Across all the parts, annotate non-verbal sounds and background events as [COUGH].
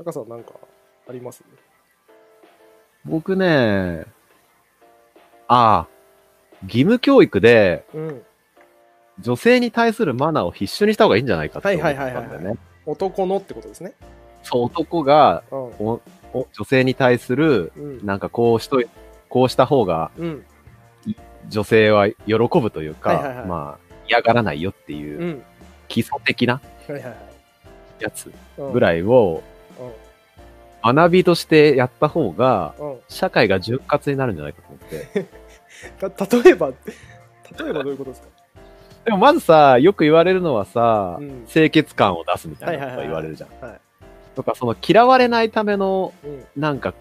タカさんなんかあります？僕ね、ああ、義務教育でうん。女性に対するマナーを必修にした方がいいんじゃないかって思ったんだはいはいはいはいよね。男のってことですね。そう、男がうん。おお女性に対する、うん。なんかこうしとい、こうした方がうん。女性は喜ぶというか、はいはいはいまあ、嫌がらないよっていうう、ん。基礎的な。やつうんぐらいをうん。学びとしてやった方が、うん。社会が潤滑になるんじゃないかと思って。[LAUGHS] た、例えば、例えばどういうことですか？でもまずさ、よく言われるのはさ、うん清潔感を出すみたいなこと言われるじゃん。はい。とか、その嫌われないための、うん。なんか、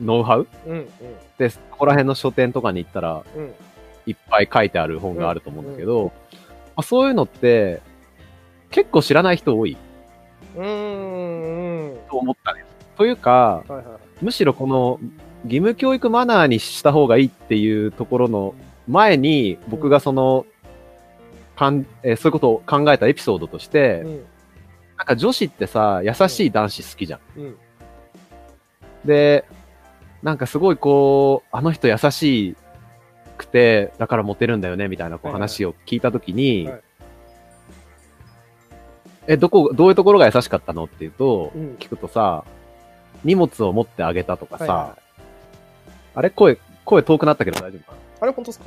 ノウハウ？うん。うん。で、ここら辺の書店とかに行ったら、うん。いっぱい書いてある本があると思うんだけど、まあ、そういうのって、結構知らない人多いうん。うん。と思ったね。というか、はいはい。むしろこの、義務教育マナーにした方がいいっていうところの前に、僕がその、かんえーそういうことを考えたエピソードとして、うん。なんか女子ってさ、優しい男子好きじゃん。うん。で、なんかすごいこう、あの人優しくて、だからモテるんだよね、みたいなこうはいはい話を聞いたときに、はいえ、どこ、どういうところが優しかったの？っていうと、うん聞くとさ、荷物を持ってあげたとかさ、はいはいあれ声、声遠くなったけど大丈夫かあれ本当ですか？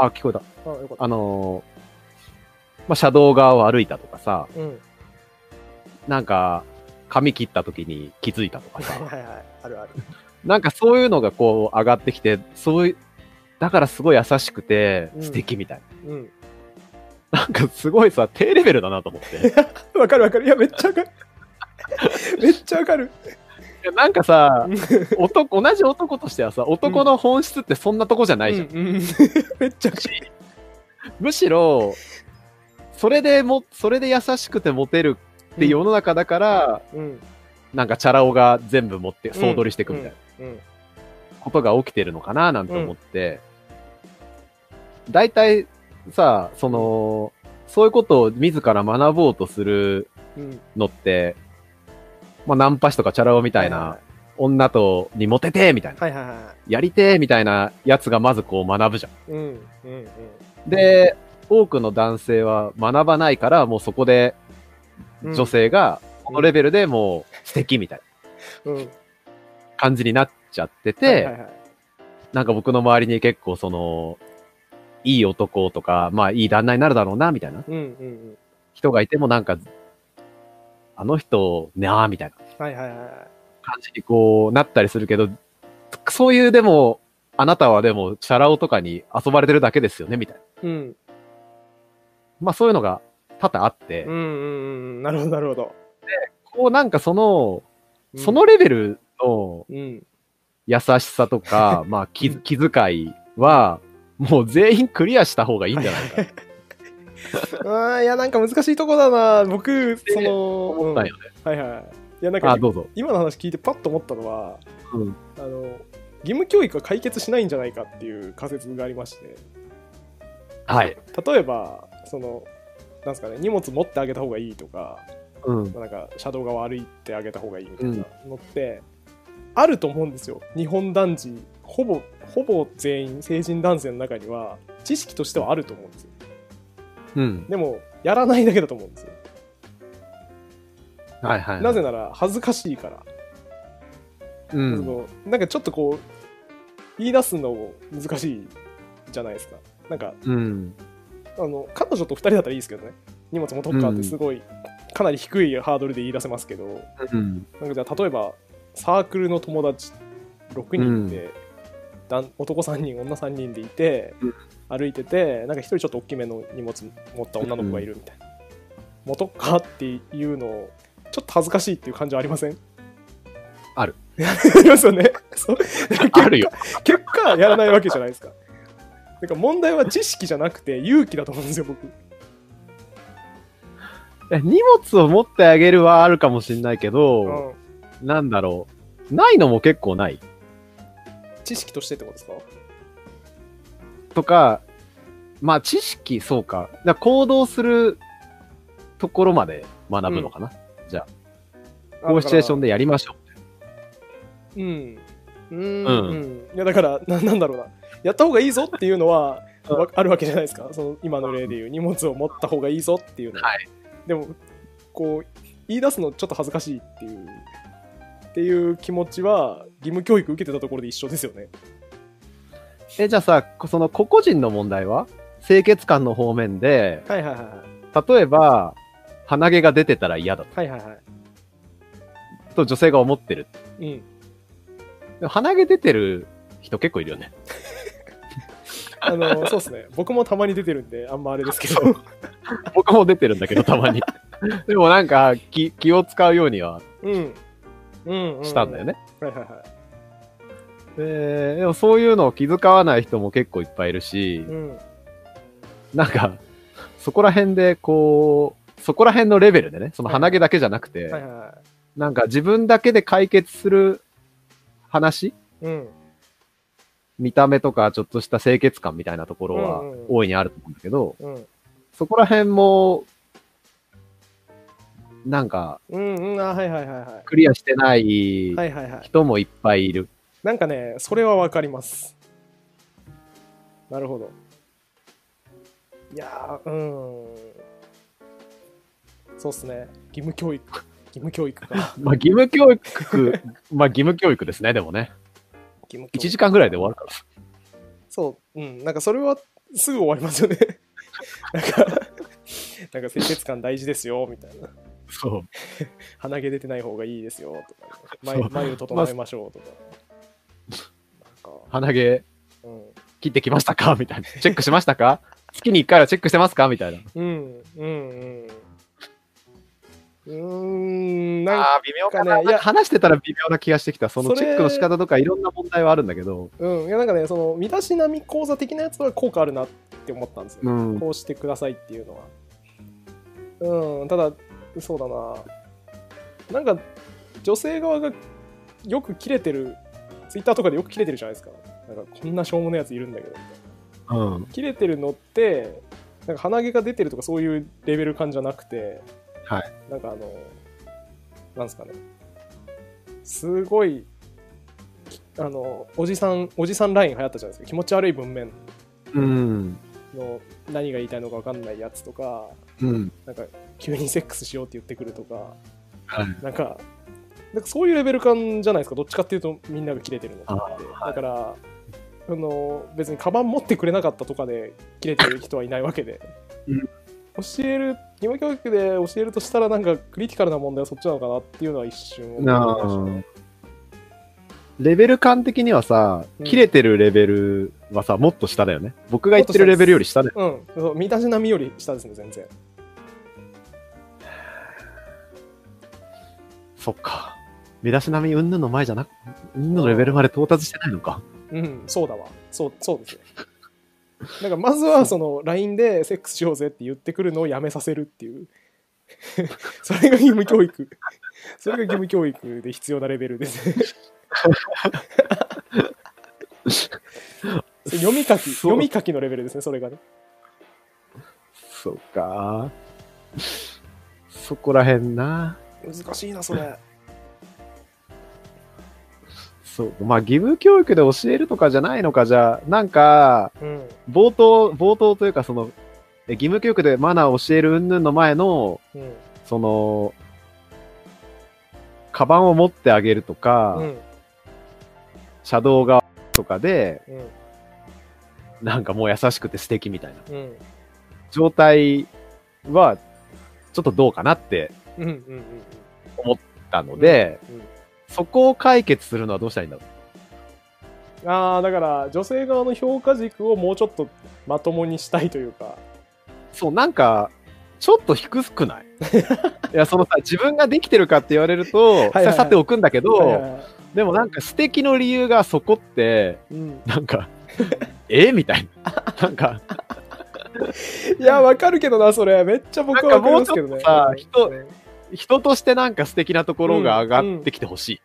なあ、聞こえた。あ、よかった。あのーまあ、車道側を歩いたとかさ、うん。なんか、髪切った時に気づいたとか [LAUGHS] はいさ、はいはい。あるある。[LAUGHS] なんかそういうのがこう上がってきて、そういう、だからすごい優しくてうん素敵みたいうん。な。なんかすごいさ、低レベルだなと思って。い [LAUGHS] わかるわかる。いや、めっちゃわかる。めっちゃわかる。やなんかさ、男、同じ男としてはさ、男の本質ってそんなとこじゃないじゃん。うんうん [LAUGHS] めっちゃ。むしろ、それでも、それで優しくてモテるって世の中だから、うん。なんかチャラ男が全部持って総取りしていくみたいな。うん。ことが起きてるのかななんて思って、大体さ、その、そういうことを自ら学ぼうとするうん。のって、まあ、ナンパ師とかチャラ男みたいな、女とにモテてみたいな、はいはいはやりてみたいなやつがまずこう学ぶじゃん。い。うん。うん。うん。で、多くの男性は学ばないから、もうそこでうん女性が、このレベルでもう素敵みたいなうん。感じになっちゃってて、はいはいはいなんか僕の周りに結構その、いい男とか、まあいい旦那になるだろうな、みたいなうんうん人がいてもなんか、あの人、なあ、みたいなうん。はいはいはいはい。感じにこうなったりするけど、そういうでも、あなたはでも、チャラ男とかに遊ばれてるだけですよね、みたいな。うん。まあそういうのが多々あって、うんうんうん。なるほどなるほど。こうなんかその、うんそのレベルのうん。優しさとか、まあ気気遣いは、もう全員クリアした方がいいんじゃないか [LAUGHS] [LAUGHS] ああ、いや、なんか難しいとこだな。僕、その、と思ったんよね。うんはいはい。いや、なんかあ、、どうぞ。今の話聞いてパッと思ったのは、うん。あの、義務教育は解決しないんじゃないかっていう仮説がありまして、はい。例えば、その、なんですかね、荷物持ってあげた方がいいとか、うん。まあなんか、車道側歩いてあげた方がいいみたいなのって、あると思うんですよ。日本男児、ほぼ、ほぼ全員、成人男性の中には、知識としてはあると思うんですよ。うん。でも、やらないだけだと思うんですよ。はいはい、はい。なぜなら、恥ずかしいから。うん。そのなんかちょっとこう言い出すの難しいじゃないですかなんかうん。あの彼女と2人だったらいいですけどね荷物もとっかってすごい、かなり低いハードルで言い出せますけどうん。なんかじゃあ例えばサークルの友達6人で、男男3人女3人でいて、うん歩いててなんか1人ちょっと大きめの荷物持った女の子がいるみたいな、持とっかっていうのをちょっと恥ずかしいっていう感じはありません？あるありますよね [LAUGHS] そう [LAUGHS] あるよ。[LAUGHS] 結果やらないわけじゃないですか。なんか問題は知識じゃなくて勇気だと思うんですよ、僕。え荷物を持ってあげるはあるかもしんないけうど、ん、なんだろう。ないのも結構ない。知識としてってことですか？とか、まあ知識、そうか。行動するところまで学ぶのかな？じゃあ。こういうシチュエーションでやりましょうん。うん。ううんん。いや、だから、ななんだろうな。やった方がいいぞっていうのは、あるわけじゃないですか。その今の例でいう荷物を持った方がいいぞっていうのは。はいでも、こう、言い出すのちょっと恥ずかしいっていう、っていう気持ちは、義務教育受けてたところで一緒ですよね。う。え、じゃあさ、その個々人の問題は？清潔感の方面で、はいはいはいはい。例えば、鼻毛が出てたら嫌だはいはいはい。と女性が思ってる。うん。でも鼻毛出てる人結構いるよね。[LAUGHS] あの、そうですね。僕もたまに出てるんで、あんまあれですけど。僕も出てるんだけど、たまに。[LAUGHS] でもなんか気、気を使うようにはうん。うん、うん。したんだよね。はいはいはい。ででもそういうのを気遣わない人も結構いっぱいいるし、うん。なんか、そこら辺でこう、そこら辺のレベルでね、その鼻毛だけじゃなくて、はいはいはなんか自分だけで解決する話？い。うん。見た目とかちょっとした清潔感みたいなところはうんうん大いにあると思うんだけど、うん。そこら辺も、なんかうんうん。あ、はいはいはいはい。クリアしてない。人もいっぱいいる。なんかね、それはわかります。なるほど。いやー、うん。そうっすね。義務教育。義務教育か。[LAUGHS] まあ義務教育、まあ義務教育ですね、でもね。1義務教育時間ぐらいで終わるから。そう、うん。なんかそれはすぐ終わりますよね。[LAUGHS] なんか、なんか清潔感大事ですよ、みたいな。そう。鼻毛出てない方がいいですよ、とか、そう眉眉整えましょう、とか。鼻毛うん。切ってきましたか？[LAUGHS] みたいな。チェックしましたか？月に1回はチェックしてますか？みたいな。うん、うん、うん。うーん、なんか、ああ、微妙かな。ねいや話してたら微妙な気がしてきた。そのチェックの仕方とかいろんな問題はあるんだけど。うん、いやなんかね、その、身だしなみ講座的なやつは効果あるなって思ったんですよ。うん。こうしてくださいっていうのは。うん、ただ、そうだな。なんか、女性側がよく切れてる、ツイッターとかでよく切れてるじゃないですか。なんか、こんなしょうもないやついるんだけど、みたいな。うん。切れてるのって、なんか鼻毛が出てるとかそういうレベル感じゃなくて、はい。なんかあの、なんですかね。すごい、あの、おじさん、おじさんライン流行ったじゃないですか。気持ち悪い文面うん。の何が言いたいのか分かんないやつとか、うん。なんか急にセックスしようって言ってくるとか、はい。なんか、なんかそういうレベル感じゃないですか？どっちかっていうとみんなが切れてるのって。だから、あの別にカバン持ってくれなかったとかで切れてる人はいないわけで。うん教える、義務教育で教えるとしたらなんかクリティカルな問題はそっちなのかなっていうのは一瞬思いなましたね。レベル感的にはさう、ん切れてるレベルはさ、もっと下だよね。僕が言ってるレベルより下だよ。うん、身だしなみより下ですね、全然。そっか。身だしなみうんぬんの前じゃなく、うんぬんのレベルまで到達してないのか。うん、そうだわ。そう、そうですね。だからまずはその LINE でセックスしようぜって言ってくるのをやめさせるっていう。[LAUGHS] それが義務教育。それが義務教育で必要なレベルですね。[LAUGHS] 読み書き、読み書きのレベルですね、それがね。そうか。そこらへんな。難しいな、それ。そう。まあ、義務教育で教えるとかじゃないのか、じゃあ、なんか、うん。冒頭、冒頭というか、その、え義務教育でマナーを教える云々の前の、うん。その、カバンを持ってあげるとか、うん。車道側とかで、うん。なんかもう優しくて素敵みたいなうん。状態は、ちょっとどうかなってうん。うん。うん。思ったので、うんそこを解決するのはどうしたらいいんだろああ、だから女性側の評価軸をもうちょっとまともにしたいというか。う。そう、なんか、ちょっと低くない？[LAUGHS] いや、そのさ、自分ができてるかって言われると、はいはいささておくんだけど、はいはいはいでもなんか素敵の理由がそこって、うん、なんか、[LAUGHS] え？みたいな。なんか、いや、わかるけどな、それ。めっちゃ僕はわかりますけどね。な人としてなんか素敵なところが上がってきてほしい。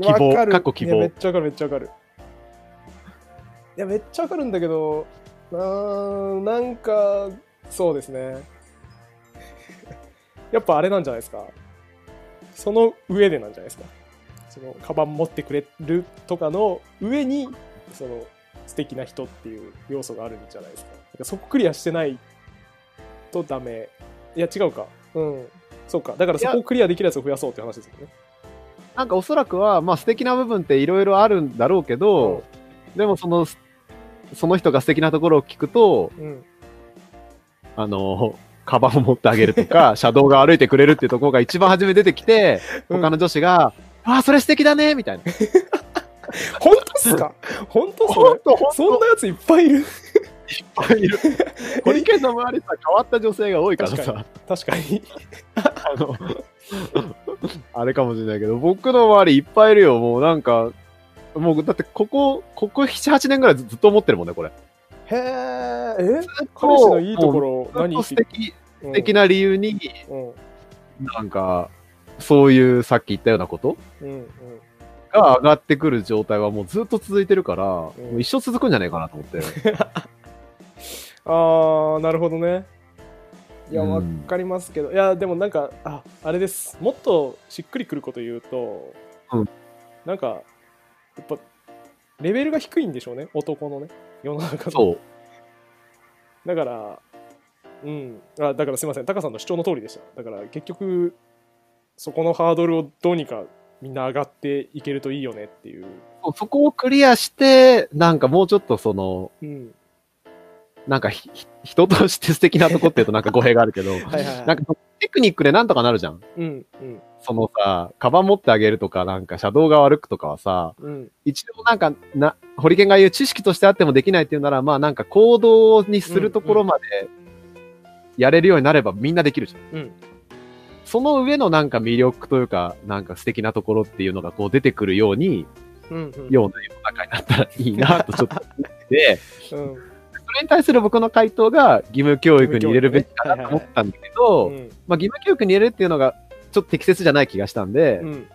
希望。わかる。かっこ希望。めっちゃわかる、めっちゃわかる。いや、めっちゃわかるんだけど、うーん、なんか、そうですね。[LAUGHS] やっぱあれなんじゃないですか。その上でなんじゃないですか。そのカバン持ってくれるとかの上にその素敵な人っていう要素があるんじゃないですか。だからそこクリアしてないとダメ。いや違うか。うんそうか。だからそこをクリアできるやつを増やそうって話ですよね。なんかおそらくは、まあ素敵な部分っていろいろあるんだろうけど、でもその、その人が素敵なところを聞くと、うん。あの、カバンを持ってあげるとか、[LAUGHS] 車道が歩いてくれるっていうところが一番初め出てきて、うん。他の女子が、ああ、それ素敵だねみたいな。[LAUGHS] 本当っすか？本当それそんなやついっぱいいる？いっぱいいる。[LAUGHS] ホリケンの周りさ、変わった女性が多いから確さ、確かに。あの、あれかもしれないけど、僕の周りいっぱいいるよ。もうなんか、もうだってここ、ここ7、8年ぐらいずっと思ってるもんね、これ。へえ？え彼氏のいいところ何と素敵、うん。素敵な理由に、うん。なんか、そういうさっき言ったようなこと？うんうん。が上がってくる状態はもうずっと続いてるから、う一生続くんじゃないかなと思って。[LAUGHS] あーなるほどね。いやうん。わかりますけど、いやでもなんかああれです。もっとしっくりくること言うと、うん。なんかやっぱレベルが低いんでしょうね。男のね。世の中の。そう。だからうん。あだからすいません。タカさんの主張の通りでした。だから結局そこのハードルをどうにかみんな上がっていけるといいよねっていう、そうそこをクリアして、なんかもうちょっとその、うん、なんか人として素敵なとこっていうとなんか語弊があるけど、[LAUGHS] はいはいはい。なんかテクニックでなんとかなるじゃん。うんうん。そのさ、カバン持ってあげるとか、なんか車道側歩くとかはさ、うん。一度なんか、な、ホリケンが言う知識としてあってもできないっていうなら、まあなんか行動にするところまでやれるようになればみんなできるじゃん。うん。その上のなんか魅力というか、なんか素敵なところっていうのがこう出てくるように、うんうん。ような世の中になったらいいなとちょっと思って、うん。それに対する僕の回答が義務教育に入れるべきかなと思ったんだけど、うん。まあ義務教育に入れるっていうのがちょっと適切じゃない気がしたんで、うん。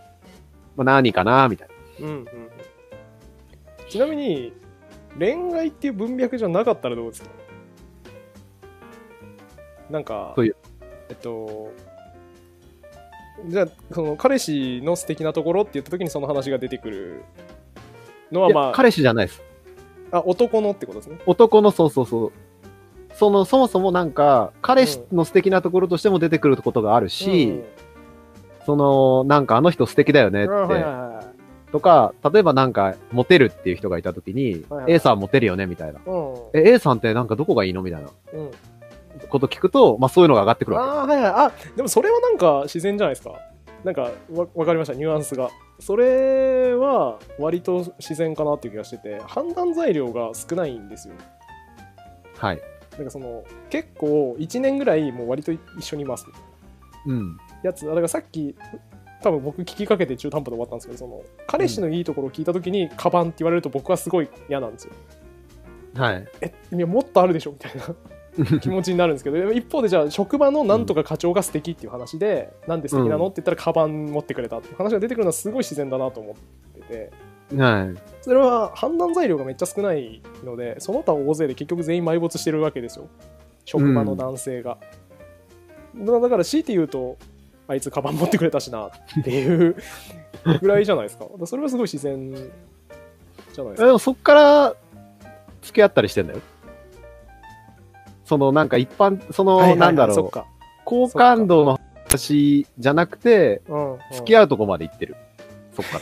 まあ何かなみたいな。うんうんちなみに恋愛っていう文脈じゃなかったらどうですか？なんかという。えっとじゃあその彼氏の素敵なところって言った時にその話が出てくるのはまあ彼氏じゃないです。あ男のってことですね。男のそうそうそう。その、そもそもなんか、彼氏の素敵なところとしても出てくることがあるし、その、なんかあの人素敵だよねって、はいとか、例えばなんか、モテるっていう人がいたときに、はいはい。A さんモテるよねみたいな。うん。え、A さんってなんかどこがいいのみたいな。うん。こと聞くと、まあそういうのが上がってくるわああーはいはい。あでもそれはなんか自然じゃないですかなんかわ分かりましたニュアンスがそれは割と自然かなっていう気がしてて判断材料が少ないんですよけ。はい。なんかその結構1年ぐらいもう割と一緒にいますうん。やつだからさっき多分僕聞きかけて中途半端で終わったんですけどその彼氏のいいところを聞いた時にカバンって言われると僕はすごい嫌なんですよはい。えいやもっとあるでしょみたいな気持ちになるんですけど一方でじゃあ職場のなんとか課長が素敵っていう話で、なんで素敵なの？うん。って言ったらカバン持ってくれたっていう話が出てくるのはすごい自然だなと思ってて。はい。それは判断材料がめっちゃ少ないのでその他大勢で結局全員埋没してるわけですよ。職場の男性が、だだから強いて言うとあいつカバン持ってくれたしなっていうぐらいじゃないですか。それはすごい自然じゃないですえかでもそっから付き合ったりしてんだよ。そのなんか一般、その、はいはいはいなんだろう、好感度の話じゃなくて、うんうん付き合うとこまで行ってる。そっか。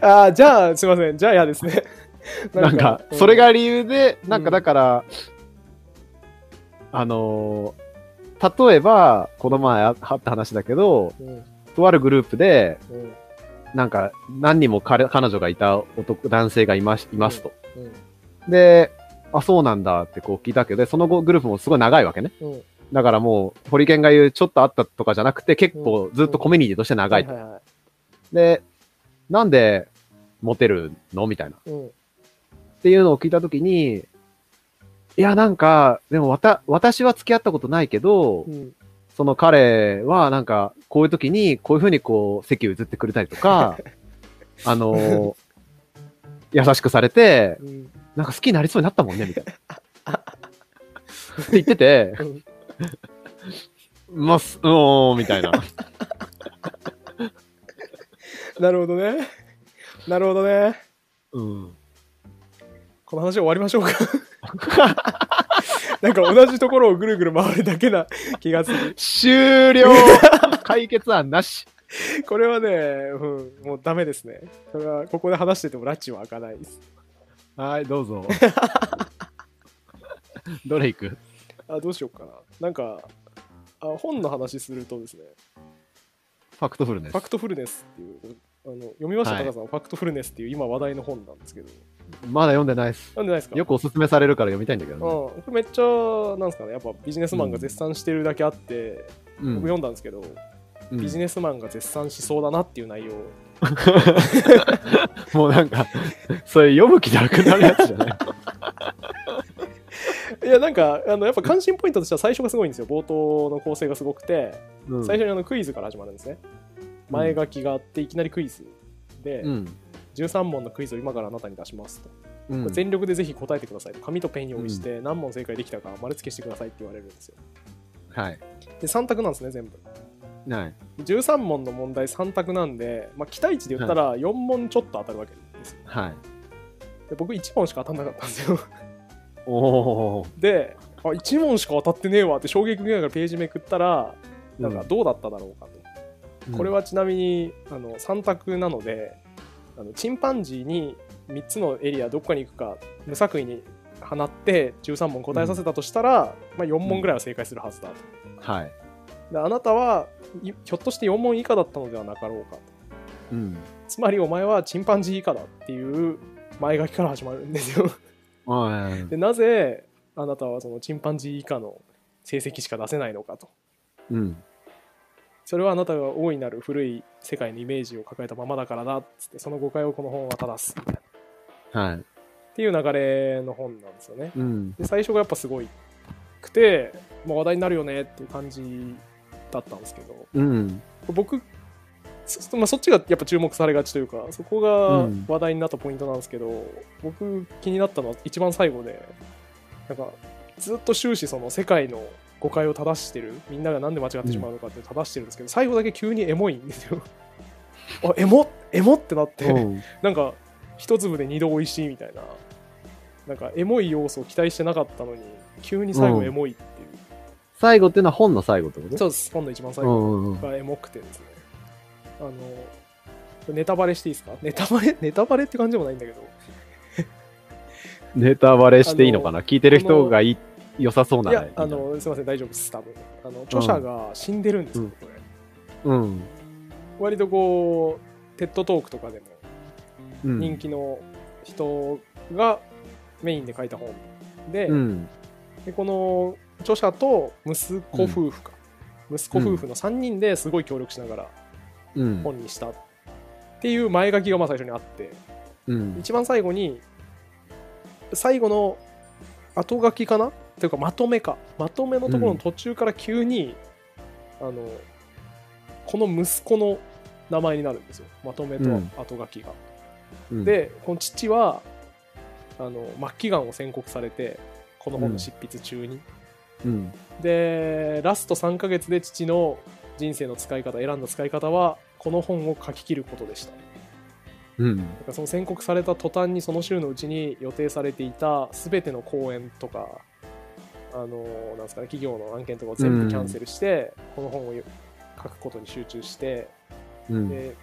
[LAUGHS] ああ、じゃあ、すいません。じゃあ嫌ですね。[LAUGHS] なんか、うんそれ、が理由で、なんかうんだから、あのー例えば、この前ああった話だけど、うんとあるグループで、うんなんか、何人も彼彼女がいた男、男性がいます、いますと。うんで、あ、そうなんだってこう聞いたけど、その後グループもすごい長いわけね。うん。だからもう、ホリケンが言うちょっとあったとかじゃなくて、結構ずっとコミュニティとして長いで、なんでモテるの？みたいな。うん。っていうのを聞いたときに、いや、なんか、でもわた、私は付き合ったことないけど、うん。その彼はなんか、こういう時に、こういう風にこう、席を譲ってくれたりとか、[LAUGHS] あのー優しくされて、うんなんか好きになりそうになったもんね、みたいな。[LAUGHS] って言ってて、うんまあ、すうーん、みたいな。なるほどね。なるほどね。うん。この話終わりましょうか。[LAUGHS] なんか同じところをぐるぐる回るだけな気がする。終了解決案なし。[LAUGHS] これはね、うん、もうダメですね。それはここで話しててもラッチは開かないです。はい、どうぞ。[LAUGHS] どれ行く？あ、どうしようかな。なんか、あ本の話するとですね、ファクトフルネスファ。クトフルネスっていう、あの読みました、はい高さん、ファクトフルネスっていう今話題の本なんですけど、まだ読んでないです。なんでないですか？よくおすすめされるから読みたいんだけどうん、これめっちゃ、なんですかね、やっぱビジネスマンが絶賛してるだけあって、ね。僕読んだんですけど、うんビジネスマンが絶賛しそうだなっていう内容。[LAUGHS] もうなんか、それ読む気なくなるやつじゃない [LAUGHS] いや、なんか、あのやっぱ関心ポイントとしては最初がすごいんですよ。冒頭の構成がすごくて、うん最初にあのクイズから始まるんですね。前書きがあって、いきなりクイズで、うん。13問のクイズを今からあなたに出しますと。うん全力でぜひ答えてくださいと。紙とペン用意して、何問正解できたか丸付けしてくださいって言われるんですよ。はい。で、3択なんですね、全部。ない。13問の問題3択なんで、まあ、期待値で言ったら4問ちょっと当たるわけですよ。はい。で僕1問しか当たんなかったんですよ。おお。で、あ、1問しか当たってねえわって衝撃受けながらページめくったら、なんかどうだっただろうかと。これはちなみにあの3択なのであのチンパンジーに3つのエリアどこかに行くか無作為に放って13問答えさせたとしたら、まあ、4問ぐらいは正解するはずだと。はい。であなたはいひょっとして4問以下だったのではなかろうかと。うん。つまりお前はチンパンジー以下だっていう前書きから始まるんですよ。はい。でなぜあなたはそのチンパンジー以下の成績しか出せないのかと。うん。それはあなたが大いなる古い世界のイメージを抱えたままだからだっつってその誤解をこの本は正すみたいなはい。っていう流れの本なんですよね。うん。で最初がやっぱすごいくて、まあ、話題になるよねっていう感じだったんですけど。うん。僕そ,、まあ、そっちがやっぱ注目されがちというかそこがうん。話題になったポイントなんですけど、僕気になったのは一番最後でなんかずっと終始その世界の誤解を正してるみんながなんで間違ってしまうのかって正してるんですけど、最後だけ急にエモいんですよ。[LAUGHS] あエモエモってなって、うん。なんか一粒で二度美味しいみたいな。なんかエモい要素を期待してなかったのに急に最後エモいっていう、最後っていうのは本の最後ってこと？そうです。本の一番最う後。がエモくてですね。あのネタバレしていいですか？ネタバレ？[LAUGHS] ネタバレって感じでもないんだけど。[LAUGHS] ネタバレしていいのかな？聞いてる人がいい良さそうないらやあのすいません大丈夫です。多分。あの著者が死んでるんですよ、うん。これうん。割とこうテッドトークとかでもうん。人気の人がメインで書いた本で,、うん。でこの著者と息子夫婦か、息子夫婦の3人ですごい協力しながらうん。本にしたっていう前書きがまあ最初にあって。うん。一番最後に最後の後書きかな？というかまとめか。まとめのところの途中から急に、あのこの息子の名前になるんですよ。まとめとうん後書きが。うん、でこの父はあの末期がんを宣告されてこの本の執筆中に、うん。でラスト3ヶ月で父の人生の使い方選んだ使い方はこの本を書き切ることでしたうん。だからその宣告された途端にその週のうちに予定されていた全ての講演とかあのなんですかね企業の案件とかを全部キャンセルして、この本を書くことに集中してうん。で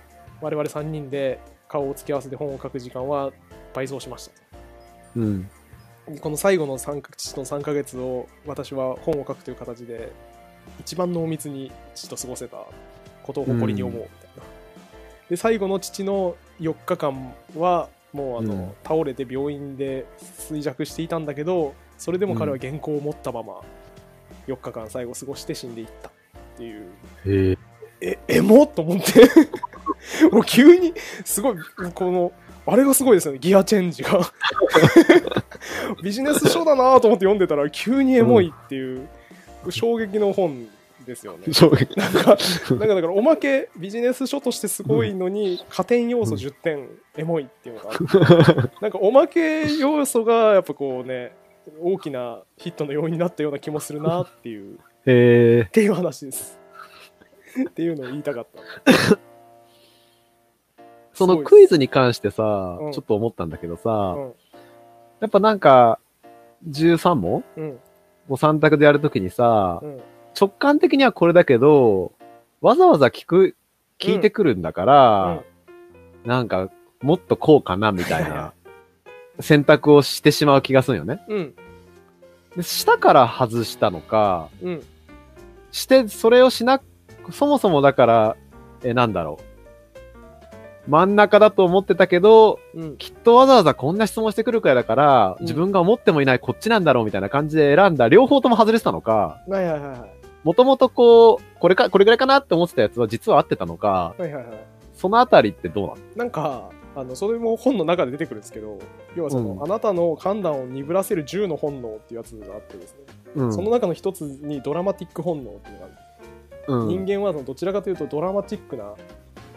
我々3人で顔を突き合わせて本を書く時間は倍増しましたうん。この最後の3か父の3ヶ月を私は本を書くという形で一番濃密に父と過ごせたことを誇りに思うみたいな、で最後の父の4日間はもうあの、うん。倒れて病院で衰弱していたんだけどそれでも彼は原稿を持ったまま4日間最後過ごして死んでいったっていう。へえ。えエモっと思って。[LAUGHS] もう急にすごいこのあれがすごいですよね。ギアチェンジがビジネス書だなと思って読んでたら急にエモいっていう、衝撃の本ですよね衝撃。なんかなんかだからおまけビジネス書としてすごいのに加点要素10点エモいっていうのがあって [LAUGHS] なんかおまけ要素がやっぱこうね大きなヒットの要因になったような気もするなっていうへえっ。ていう話です。っていうのを言いたかった。[LAUGHS] そのクイズに関してさ、うんちょっと思ったんだけどさ、うんやっぱなんか、13問うん。を3択でやるときにさ、うん。直感的にはこれだけど、わざわざ聞く、聞いてくるんだから、なんか、もっとこうかな、みたいな [LAUGHS] 選択をしてしまう気がするよね。うん。で下から外したのか、うん。して、それをしな、そもそもだから、え、なんだろう。真ん中だと思ってたけど、うん。きっとわざわざこんな質問してくるくらいだから、うん。自分が思ってもいないこっちなんだろうみたいな感じで選んだ、両方とも外れてたのか、はいはいはいはい。もともとこう、これか、これぐらいかなって思ってたやつは実は合ってたのか、はいはいはい。そのあたりってどうなの？なんかあのそれも本の中で出てくるんですけど要はその、うん。あなたの判断を鈍らせる10の本能っていうやつがあってですね、うん。その中の一つにドラマティック本能っていうのがある、うん、人間はそのどちらかというとドラマチックなうん、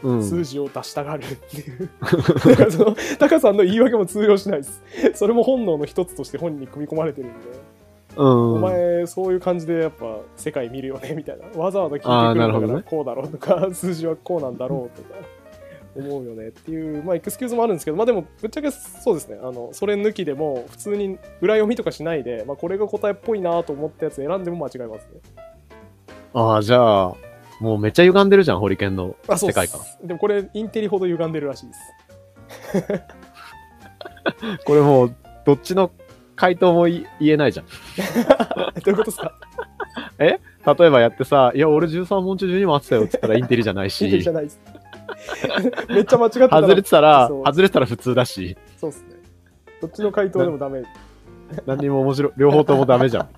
数字を出したがるっていう、だからそのタカさんの言い訳も通用しないです。それも本能の一つとして本人に組み込まれてるんで、うん。お前そういう感じでやっぱ世界見るよねみたいな。わざわざ聞いてくるんだからこうだろうとか数字はこうなんだろうとか思うよねっていうまあエクスキューズもあるんですけどまあでもぶっちゃけそうですね。あのそれ抜きでも普通に裏読みとかしないで、まあ、これが答えっぽいなと思ったやつ選んでも間違いますね。ああ、じゃあ、もうめっちゃ歪んでるじゃん、ホリケンの世界観。すでもこれインテリほど歪んでるらしいです。[LAUGHS] これもう、どっちの回答もい言えないじゃん。[LAUGHS] どういうことですか？例えばやってさ、いや、俺13問中12問あってたよって言ったらインテリじゃないインテリじしゃ、ないです。[LAUGHS] めっちゃ間違ってたら外れてたら外れてたら普通だし、そうっすね。どっちの回答でもダメ。何にも面白い、両方ともダメじゃん。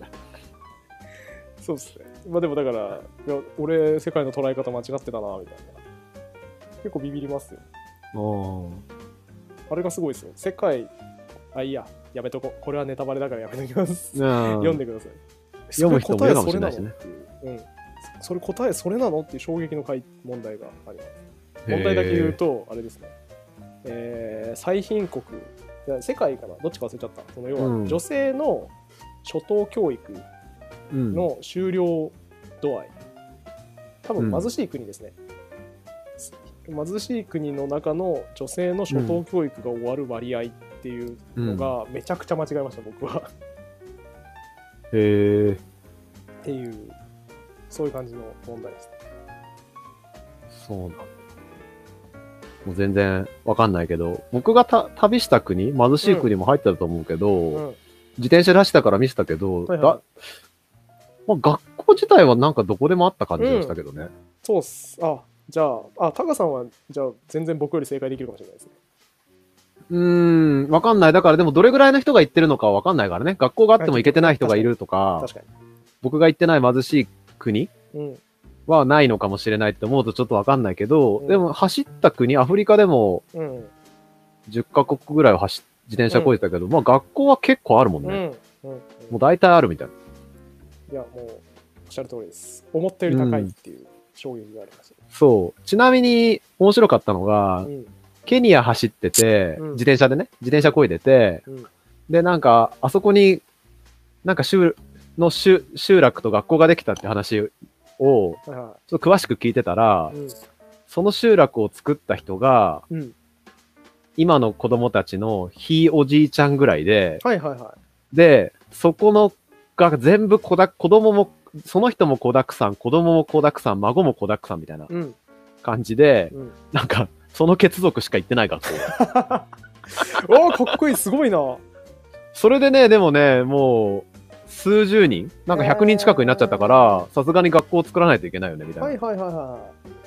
そうっすね。まあでもだから、いや俺、世界の捉え方間違ってたな、みたいな。結構ビビりますよ。うんあれがすごいですよ。世界、あ、いいや、やめとこ。これはネタバレだからやめときます。読 [LAUGHS] 読んでください。読む人もいるかもしれないしねそれ答えそれなのっていう。うん。それ答えそれなのっていう衝撃の回問題があります。問題だけ言うと、あれですね。えー最貧国、世界かな？どっちか忘れちゃった。その要うんは、女性の初等教育うん、の終了度合い。多分貧しい国ですね、貧しい国の中の女性の初等教育が終わる割合っていうのがめちゃくちゃ間違えました僕は。へえ、っていうそういう感じの問題ですね。そうなんだ。もう全然わかんないけど、僕がた旅した国、貧しい国も入ってたと思うけど、うん。自転車出したから見せたけど、はいはい。だまあ、学校自体はなんかどこでもあった感じがしたけどね。そうっす。あじゃああタカさんはじゃあ全然僕より正解できるかもしれないですね。うーん、わかんない。だからでもどれぐらいの人が行ってるのかはわかんないからね。学校があっても行けてない人がいるとか、確か僕が行ってない貧しい国はないのかもしれないって思うとちょっとわかんないけど、うん。でも走った国、アフリカでもうん。10カ国ぐらいは走っ自転車こいでたけど、まあ学校は結構あるもんうん。ね。うん。うん。もう大体あるみたい。な。いやもうおっしゃる通りです。思ったより高いっていう衝撃がありました、そう。ちなみに面白かったのが、うんケニア走ってて、うん。自転車でね、自転車こいでて、うん。で、なんか、あそこに、なんか集の集集落と学校ができたって話を、ちょっと詳しく聞いてたら、いうん。その集落を作った人が、うん。今の子供たちのひいおじいちゃんぐらいで、はいはいはで、そこのが全部子だ、子供も、その人も子だくさん、子供も子だくさん、孫も子だくさんみたいないうん。感じで、うん。なんか、その血族しか行ってない学校。[LAUGHS] おーかっこいいすごいな。それでね、でもね、もう、数十人なんか100人近くになっちゃったから、さすがに学校を作らないといけないよね、みたいなはいはいはいは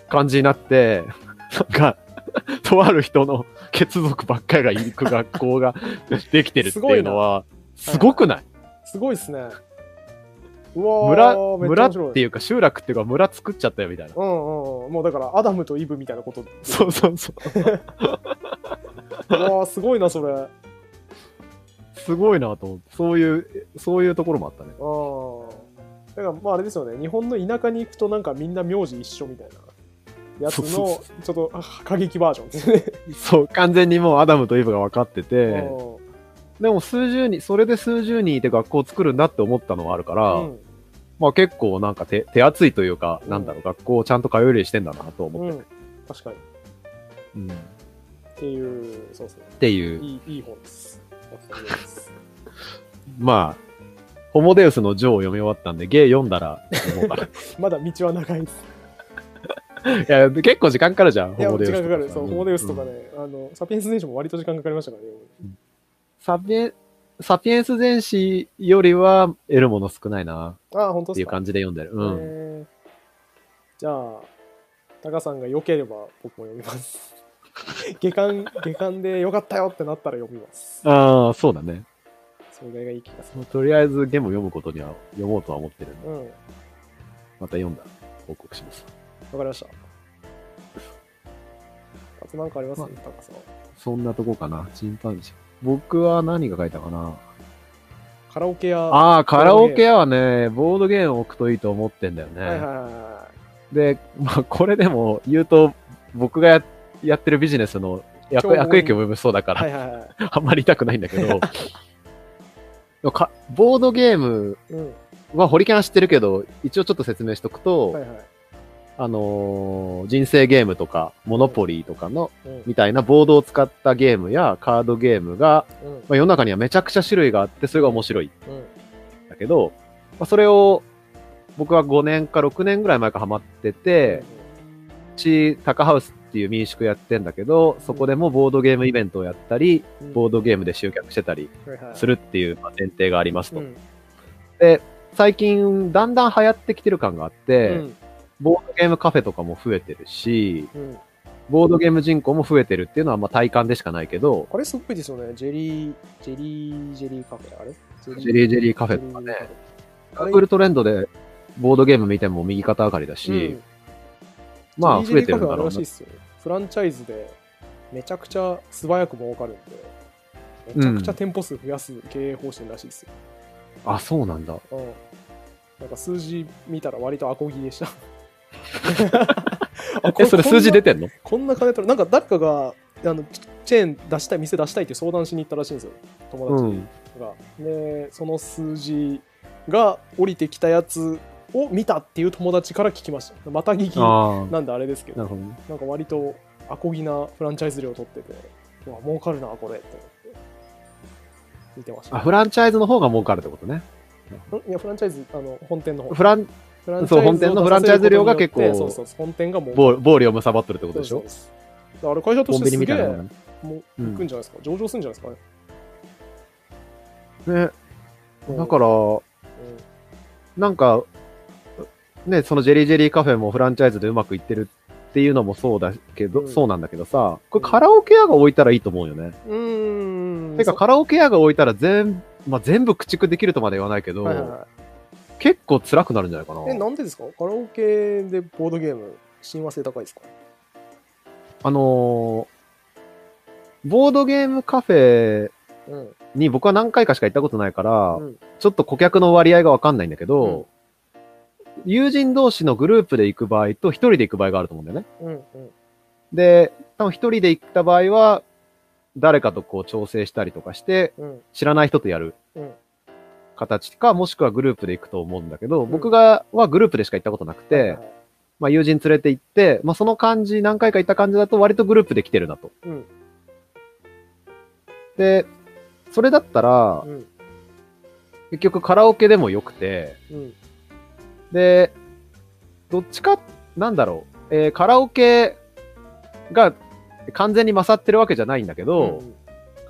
感じになって、[LAUGHS] なんか、とある人の [LAUGHS] 血族ばっかりが行く学校ができてるっていうのは、すごくないい？すごいっすね。うわ村、村っていうか集落っていうか村作っちゃったよみたいな。うんうんうん。もうだからアダムとイブみたいなこと。そうそうそう。[LAUGHS] うわーすごいなそれ。あすごいなと思って。そういう、そういうところもあったね。あだからまああれですよね。日本の田舎に行くとなんかみんな名字一緒みたいな。やつのちょっとあ過激バージョンですね。そう、完全にもうアダムとイブが分かってて、うでも数十人、それで数十人いて学校を作るんだって思ったのはあるから、んまあ結構なんか手、手厚いというか、うんなんだろう、学校をちゃんと通えるようにしてんだなと思って。うん確かにうんていう、そうですね。っていう、いいいい本です。[LAUGHS] まあ、ホモデウスのジョーを読み終わったんで、ゲイ読んだら。[LAUGHS] まだ道は長いです。いや、結構時間かかるじゃん、ホモデウス。時間かかる。そう、ホモデウスとかうんね、あの、サピエンス電子も割と時間かかりましたからね。サピエン、サピエンス全史よりは得るもの少ないな、ああ、本当。っていう感じで読んでる。うん。えーじゃあ、タカさんが良ければ僕も読みます。[LAUGHS] 下巻、下巻で良かったよってなったら読みます。ああ、そうだね。それがいい気がする。とりあえずゲーム読むことには読もうとは思ってるんで、うん。わまた読んだら報告します。かりました。あとなんかあります？さん。そんなとこかな、チンパンジー。僕は何が書いたかな？カラオケ屋。ああ、カラオケ屋はね、ボードゲーム置くといいと思ってんだよね。はいはいはいはで、まあ、これでも言うと、僕がややってるビジネスの悪悪影響を及ぼしそうだかい。ら、はいはいはい。あんまり言いたくないんだけど、[LAUGHS] ボードゲームうん。はホリキャン知ってるけど、一応ちょっと説明しとくと、はいはい。あのー人生ゲームとか、モノポリーとかの、うん。みたいなボードを使ったゲームやカードゲームが、うん。まあ、世の中にはめちゃくちゃ種類があって、それが面白いんうん。だけど、まあ、それを僕は5年か6年ぐらい前からハマってて、うち、タカハウスっていう民宿やってんだけど、そこでもボードゲームイベントをやったり、うんボードゲームで集客してたりするっていうまあ前提がありますと。うん。で、最近だんだん流行ってきてる感があって、うん。ボードゲームカフェとかも増えてるし、うん。ボードゲーム人口も増えてるっていうのはまあ体感でしかないけど、あれすごいですよね。ジェリー、ジェリー、ジェリーカフェあれ？ジェリージェリーカフェとかねジェリーカフェあれ Google トレンドでボードゲーム見ても右肩上がりだし、うんまあ増えてるんだろうならしいっ。すよ。フランチャイズでめちゃくちゃ素早く儲かるんで、めちゃくちゃ店舗数増やす経営方針らしいですよ。あ、そうなんだ。うん。なんか数字見たら割とアコギでした。あ [LAUGHS] え、それ数字出てんの？こんな金取るなんか誰かがあのチェーン出したい店出したいって相談しに行ったらしいんですよ友達うん。が、でその数字が降りてきたやつを見たっていう友達から聞きましたまた聞き。なんであれですけどなね。なんか割とアコギなフランチャイズ料取っててうわ儲かるなこれって思って見てましたあ、フランチャイズの方が儲かるってことね。んいやフランチャイズあの本店の方フラン、そう本店のフランチャイズ料が結構そうそう本店がもう暴暴利を貪ってるってことでしょ？そうあれ会社としてすげえみたいなもううん。行くんじゃないですか、上場するんじゃないですか？ね。ね。うん。だから、うん。なんか、ね、そのジェリージェリーカフェもフランチャイズでうまくいってるっていうのもそうだけど、うん。そうなんだけどさ、これカラオケ屋が置いたらいいと思うよね。うーん。てかカラオケ屋が置いたら全、まあ、全部駆逐できるとまで言わないけど、はいはいは結構辛くなるんじゃないかな。い、えなんでですか？カラオケでボードゲーム親和性高いですか？あのーボードゲームカフェうん。に僕は何回かしか行ったことないから、うん。ちょっと顧客の割合がわかんないんだけど、友人同士のグループで行く場合と一人で行く場合があると思うんだよね。うんうん。で、多分一人で行った場合は、誰かとこう調整したりとかして、うん。知らない人とやる。うん形か、もしくはグループで行くと思うんだけど、ん。僕がはグループでしか行ったことなくて、まあ友人連れて行って、まあその感じ、何回か行った感じだと割とグループで来てるなと。うん。で、それだったらう、ん。結局カラオケでもよくて、うん。で、どっちか、なんだろう、えーカラオケが完全に勝ってるわけじゃないんだけど、うん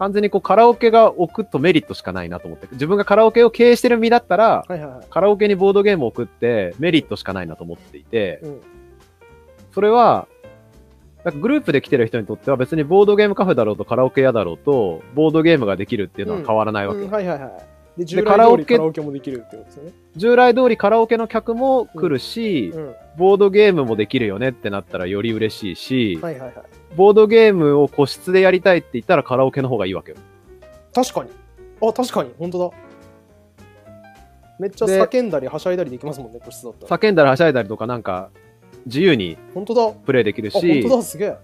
完全にこうカラオケが置くとメリットしかないなと思って。自分がカラオケを経営してる身だったら、はいはいはい。カラオケにボードゲームを置くってメリットしかないなと思っていて、うん。それは、なんかグループで来てる人にとっては別にボードゲームカフェだろうとカラオケ屋だろうと、ボードゲームができるっていうのは変わらないわけ。うんはいはいはいで従来カラオケ通りカラオケもできるってことですよね。従来通りカラオケの客も来るし、うん。ボードゲームもできるよねってなったらより嬉しいし、はいはいはい。ボードゲームを個室でやりたいって言ったらカラオケの方がいいわけよ。確かに。あ確かに。本当だ。めっちゃで叫んだりはしゃいだりできますもんね個室だったら。叫んだりはしゃいだりとかなんか自由に本当だ。あプレイできる本し、当だすげえ。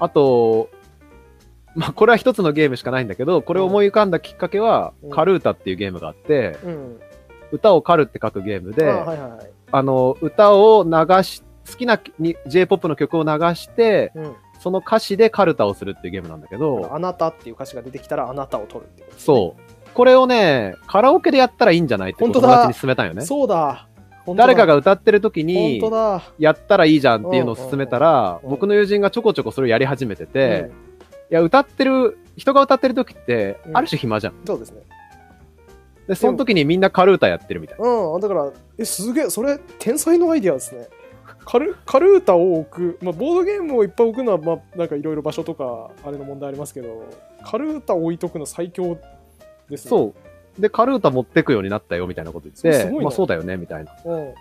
あと、まあ、これは一つのゲームしかないんだけど、これを思い浮かんだきっかけは、うん。カルータっていうゲームがあって、うん。歌をカルって書くゲームで、あ,、あはいはい。はいの、歌を流し、好きなに J-POP の曲を流して、うん。その歌詞でカルタをするっていうゲームなんだけど、あなたっていう歌詞が出てきたらあなたを取るってことね。そう。これをね、カラオケでやったらいいんじゃないって友達に勧めたんよね。そうだ。誰かが歌ってる時に。やったらいいじゃんっていうのを勧めたら、僕の友人がちょこちょこそれをやり始めてて、うん。いや、歌ってる、人が歌ってる時ってう、んある種暇じゃん。そうですね。で、その時にみんなカルータやってるみたいな。うん、だから、え、すげえ、それ、天才のアイディアですね。カルカルータを置く、まあ、ボードゲームをいっぱい置くのは、まあ、なんかいろいろ場所とか、あれの問題ありますけど、カルータを置いとくの最強ですね。そう。で、カルータ持ってくようになったよみたいなこと言って、まあそうだよね、みたいな。う。ん。い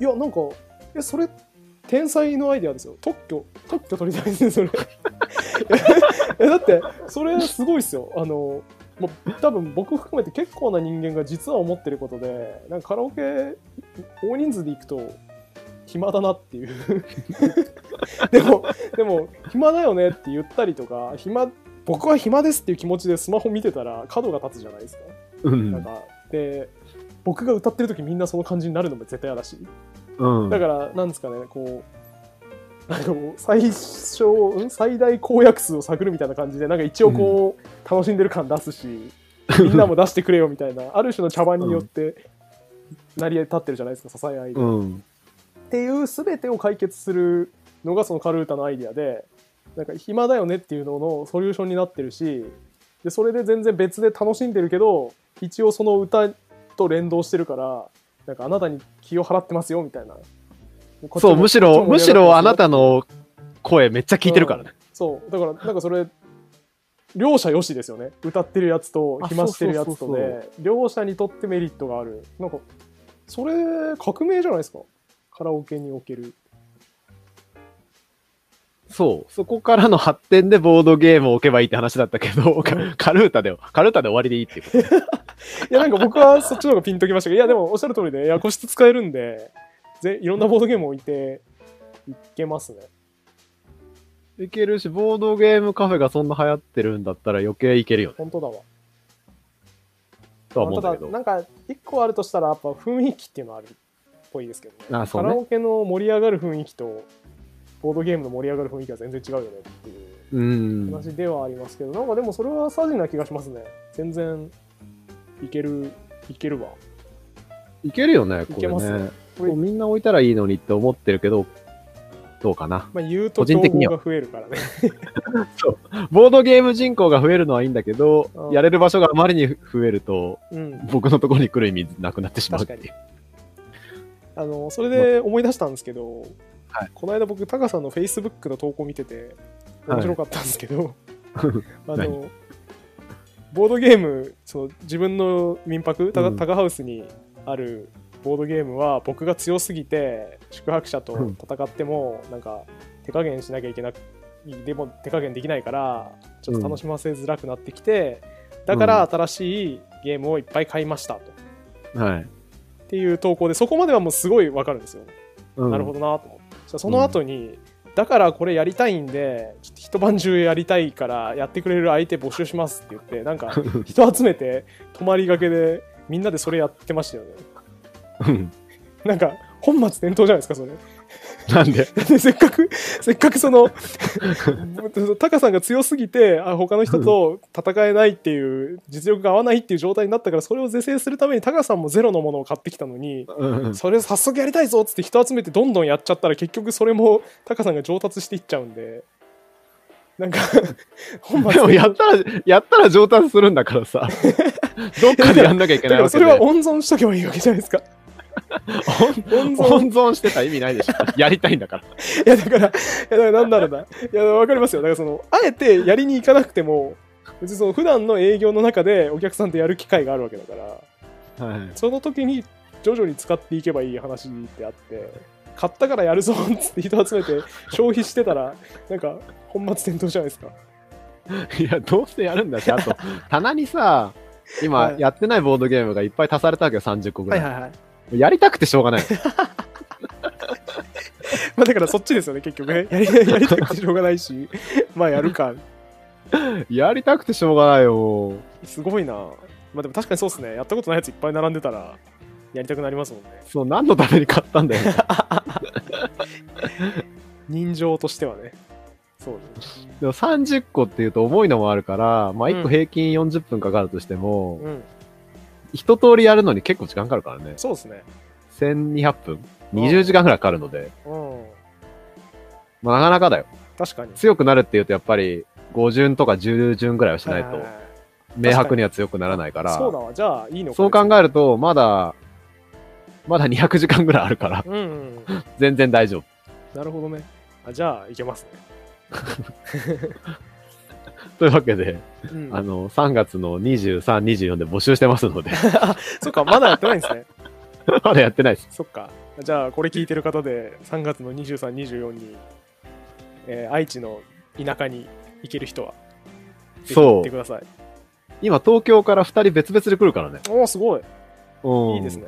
や、なんか、え、それ、天才のアイディアですよ。特許、特許取りたいですね、それ。[LAUGHS] え、だって、それすごいっすよ。あの、もう多分僕含めて結構な人間が実は思ってることで、なんかカラオケ、大人数で行くと、暇だなっていう。[LAUGHS] でも、でも、暇だよねって言ったりとか、暇、僕は暇ですっていう気持ちでスマホ見てたら角が立つじゃないですか。うんなんか、で、僕が歌ってる時みんなその感じになるのも絶対嫌だし。うん。だから、なんですかね、こう、なんかもう、最小、ん最大公約数を探るみたいな感じで、なんか一応こう、楽しんでる感出すし、[LAUGHS] みんなも出してくれよみたいな、ある種の茶番によって、成り立ってるじゃないですか、支え合いで。うん。っていう全てを解決するのがそのカルータのアイディアでなんか暇だよねっていうののソリューションになってるしでそれで全然別で楽しんでるけど一応その歌と連動してるからなんかあなたに気を払ってますよみたいな。そう、むしろ、むしろあなたの声めっちゃ聞いてるからね。上がってますよそう。だからなんかそれ両者よしですよね。歌ってるやつとあ暇してるやつとで両者にとってメリットがある。なんかそれ革命じゃないですか。カラオケにおける。そう。そこからの発展でボードゲームを置けばいいって話だったけど、カ [LAUGHS] カルータで、カルータで終わりでいいっていうこと。いや、なんか僕はそっちの方がピンときましたけど、いや、でもおっしゃる通りで、いや、個室使えるんで、ぜいろんなボードゲーム置いていけますね。いけるし、ボードゲームカフェがそんな流行ってるんだったら余計いけるよね。本当だわ。とは思うんだけど。ただ、なんか、一個あるとしたら、やっぱ雰囲気っていうのはあるっぽいですけどね。あそうねカラオケの盛り上がる雰囲気と、ボードゲームの盛り上がる雰囲気は全然違うよねっていううん。話ではありますけど、なんかでもそれはサジな気がしますね。全然、いける、いけるわ。いけるよね、これね。これみんな置いたらいいのにって思ってるけど、どうかな。まあ、言うと個人的には競合が増えるからね。[LAUGHS] ボードゲーム人口が増えるのはいいんだけど、うんやれる場所があまりに増えると、うん。僕のところに来る意味なくなってしまうっていう。ああのそれで思い出したんですけど、はいこの間僕タカさんのフェイスブックの投稿見てて面白かったんですけど、[LAUGHS] あ [LAUGHS] 何？のボードゲームその自分の民泊タカ,、うん。タカハウスにあるボードゲームは僕が強すぎて宿泊者と戦ってもなんか手加減しなきゃいけなくでも手加減できないからちょっと楽しませづらくなってきて、だから新しいゲームをいっぱい買いましたと。はい。っていう投稿でそこまではもうすごいわかるんですよ、うん。なるほどなと思って。その後に、だからこれやりたいんでちょっと一晩中やりたいからやってくれる相手募集しますって言ってなんか人集めて泊まりがけでみんなでそれやってましたよね。うん。なんか本末転倒じゃないですかそれなんで？せっかくせっかくそのタカさんが強すぎてあ他の人と戦えないっていう実力が合わないっていう状態になったからそれを是正するためにタカさんもゼロのものを買ってきたのにうんそれ早速やりたいぞっつって人集めてどんどんやっちゃったら結局それもタカさんが上達していっちゃうんで。なんか [LAUGHS] 本末でもやったら、やったら上達するんだからさ。[LAUGHS] どっかでやんなきゃいけないわけで。それは温存しとけばいいわけじゃないですか [LAUGHS] 温存温存してたら意味ないでしょ。やりたいんだから。いやだからいやだからなんだろうないやわかりますよだからそのあえてやりに行かなくても別にその普段の営業の中でお客さんとやる機会があるわけだからはい。その時に徐々に使っていけばいい話であって買ったからやるぞっつって人集めて消費してたらなんか本末転倒じゃないですかいや、どうせやるんだし、あと、棚にさ、今、はいやってないボードゲームがいっぱい足されたわけよ、30個ぐらい。はいやりたくてしょうがない。[LAUGHS] まあだからそっちですよね結局ねやり [LAUGHS] やりたくてしょうがないしまあやるかやりたくてしょうがないよ。すごいなまあでも確かにそうっすねやったことないやついっぱい並んでたらやりたくなりますもんねそう、何のために買ったんだよ。[LAUGHS] 人情としてはねそうですね。でも30個っていうと重いのもあるから、まあ1個うん平均40分かかるとしても、うん。一通りやるのに結構時間かかるからね。そうですね。1200分 ?20 時間くらいかかるので、うん。まあなかなかだよ。確かに。強くなるっていうとやっぱり5順とか10順くらいはしないと明白には強くならないから、そうだわ。じゃあ、いいのかそう考えると、まだ、まだ200時間ぐらいあるから、うんうんうん。全然大丈夫。なるほどね。あじゃあ、いけますね。[LAUGHS] [LAUGHS] というわけで、うん、あの、3月の23、24で募集してますので、[LAUGHS] そっか、まだやってないんですね。[LAUGHS] まだやってないです。そっか。じゃあ、これ聞いてる方で、3月の23、24に、えー愛知の田舎に行ける人は、そうってく。ださい。今、東京から2人別々で来るからね。おお、すごい。うんいいですね。。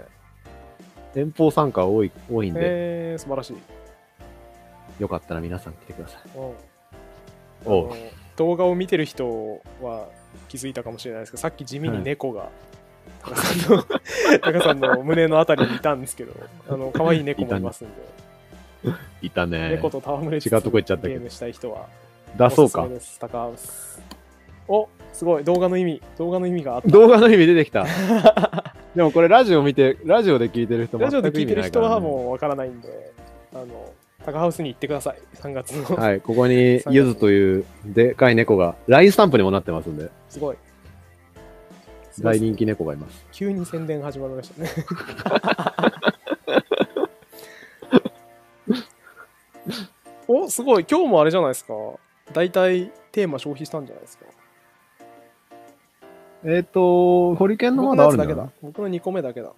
遠方参加多い、多いんで、えー、素晴らしい。よかったら皆さん来てください。うんおうあの動画を見てる人は気づいたかもしれないですけど、さっき地味に猫が、タカさんの、タカさんの胸のあたりにいたんですけど、あの、可愛い猫もいますんで、[LAUGHS] いたね。猫と戯れつつ違うとこ行っちゃったけどゲームしたい人は、出そうか。タカハウス。お、すごい、動画の意味、動画の意味があった。動画の意味出てきた。[LAUGHS] でもこれラジオ見て、ラジオで聞いてる人ラジオで聞いてる人はう。もうわからないんで、あの、タカハウスに行ってください。3月の。はい、ここに [LAUGHS] ゆずというでかい猫が、LINE スタンプにもなってますんで、すごい。大人気猫がいます。急に宣伝始まりましたね。[LAUGHS] おすごい今日もあれじゃないですか大体テーマ消費したんじゃないですかえっ、と、ホリケンのまだあるんだ。僕の2個目だけだ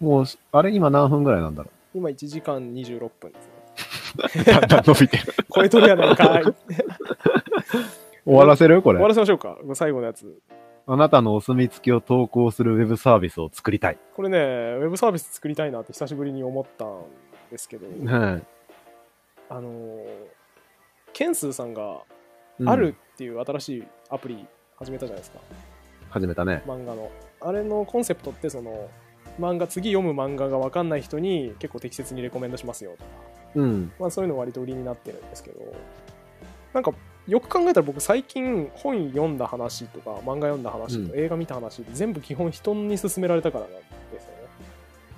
もう、あれ今何分ぐらいなんだろ今1時間26分ですねう。[LAUGHS] だんだん伸びてる。これ取りやないかい終 [LAUGHS] 終わらせる？これわ。らせましょうか最後のやつあなたのお墨付きを投稿するウェブサービスを作りたい。これねウェブサービス作りたいなって久しぶりに思ったんですけど、はい。あのーケンスーさんがうんあるっていう新しいアプリ始めたじゃないですか、始めたね。漫画のあれのコンセプトってその漫画次読む漫画が分かんない人に結構適切にレコメンドしますよとか、うん。まあ、そういうの割と売りになってるんですけど。なんかよく考えたら僕最近本読んだ話とか漫画読んだ話とうん。映画見た話全部基本人に勧められたからなんですよね。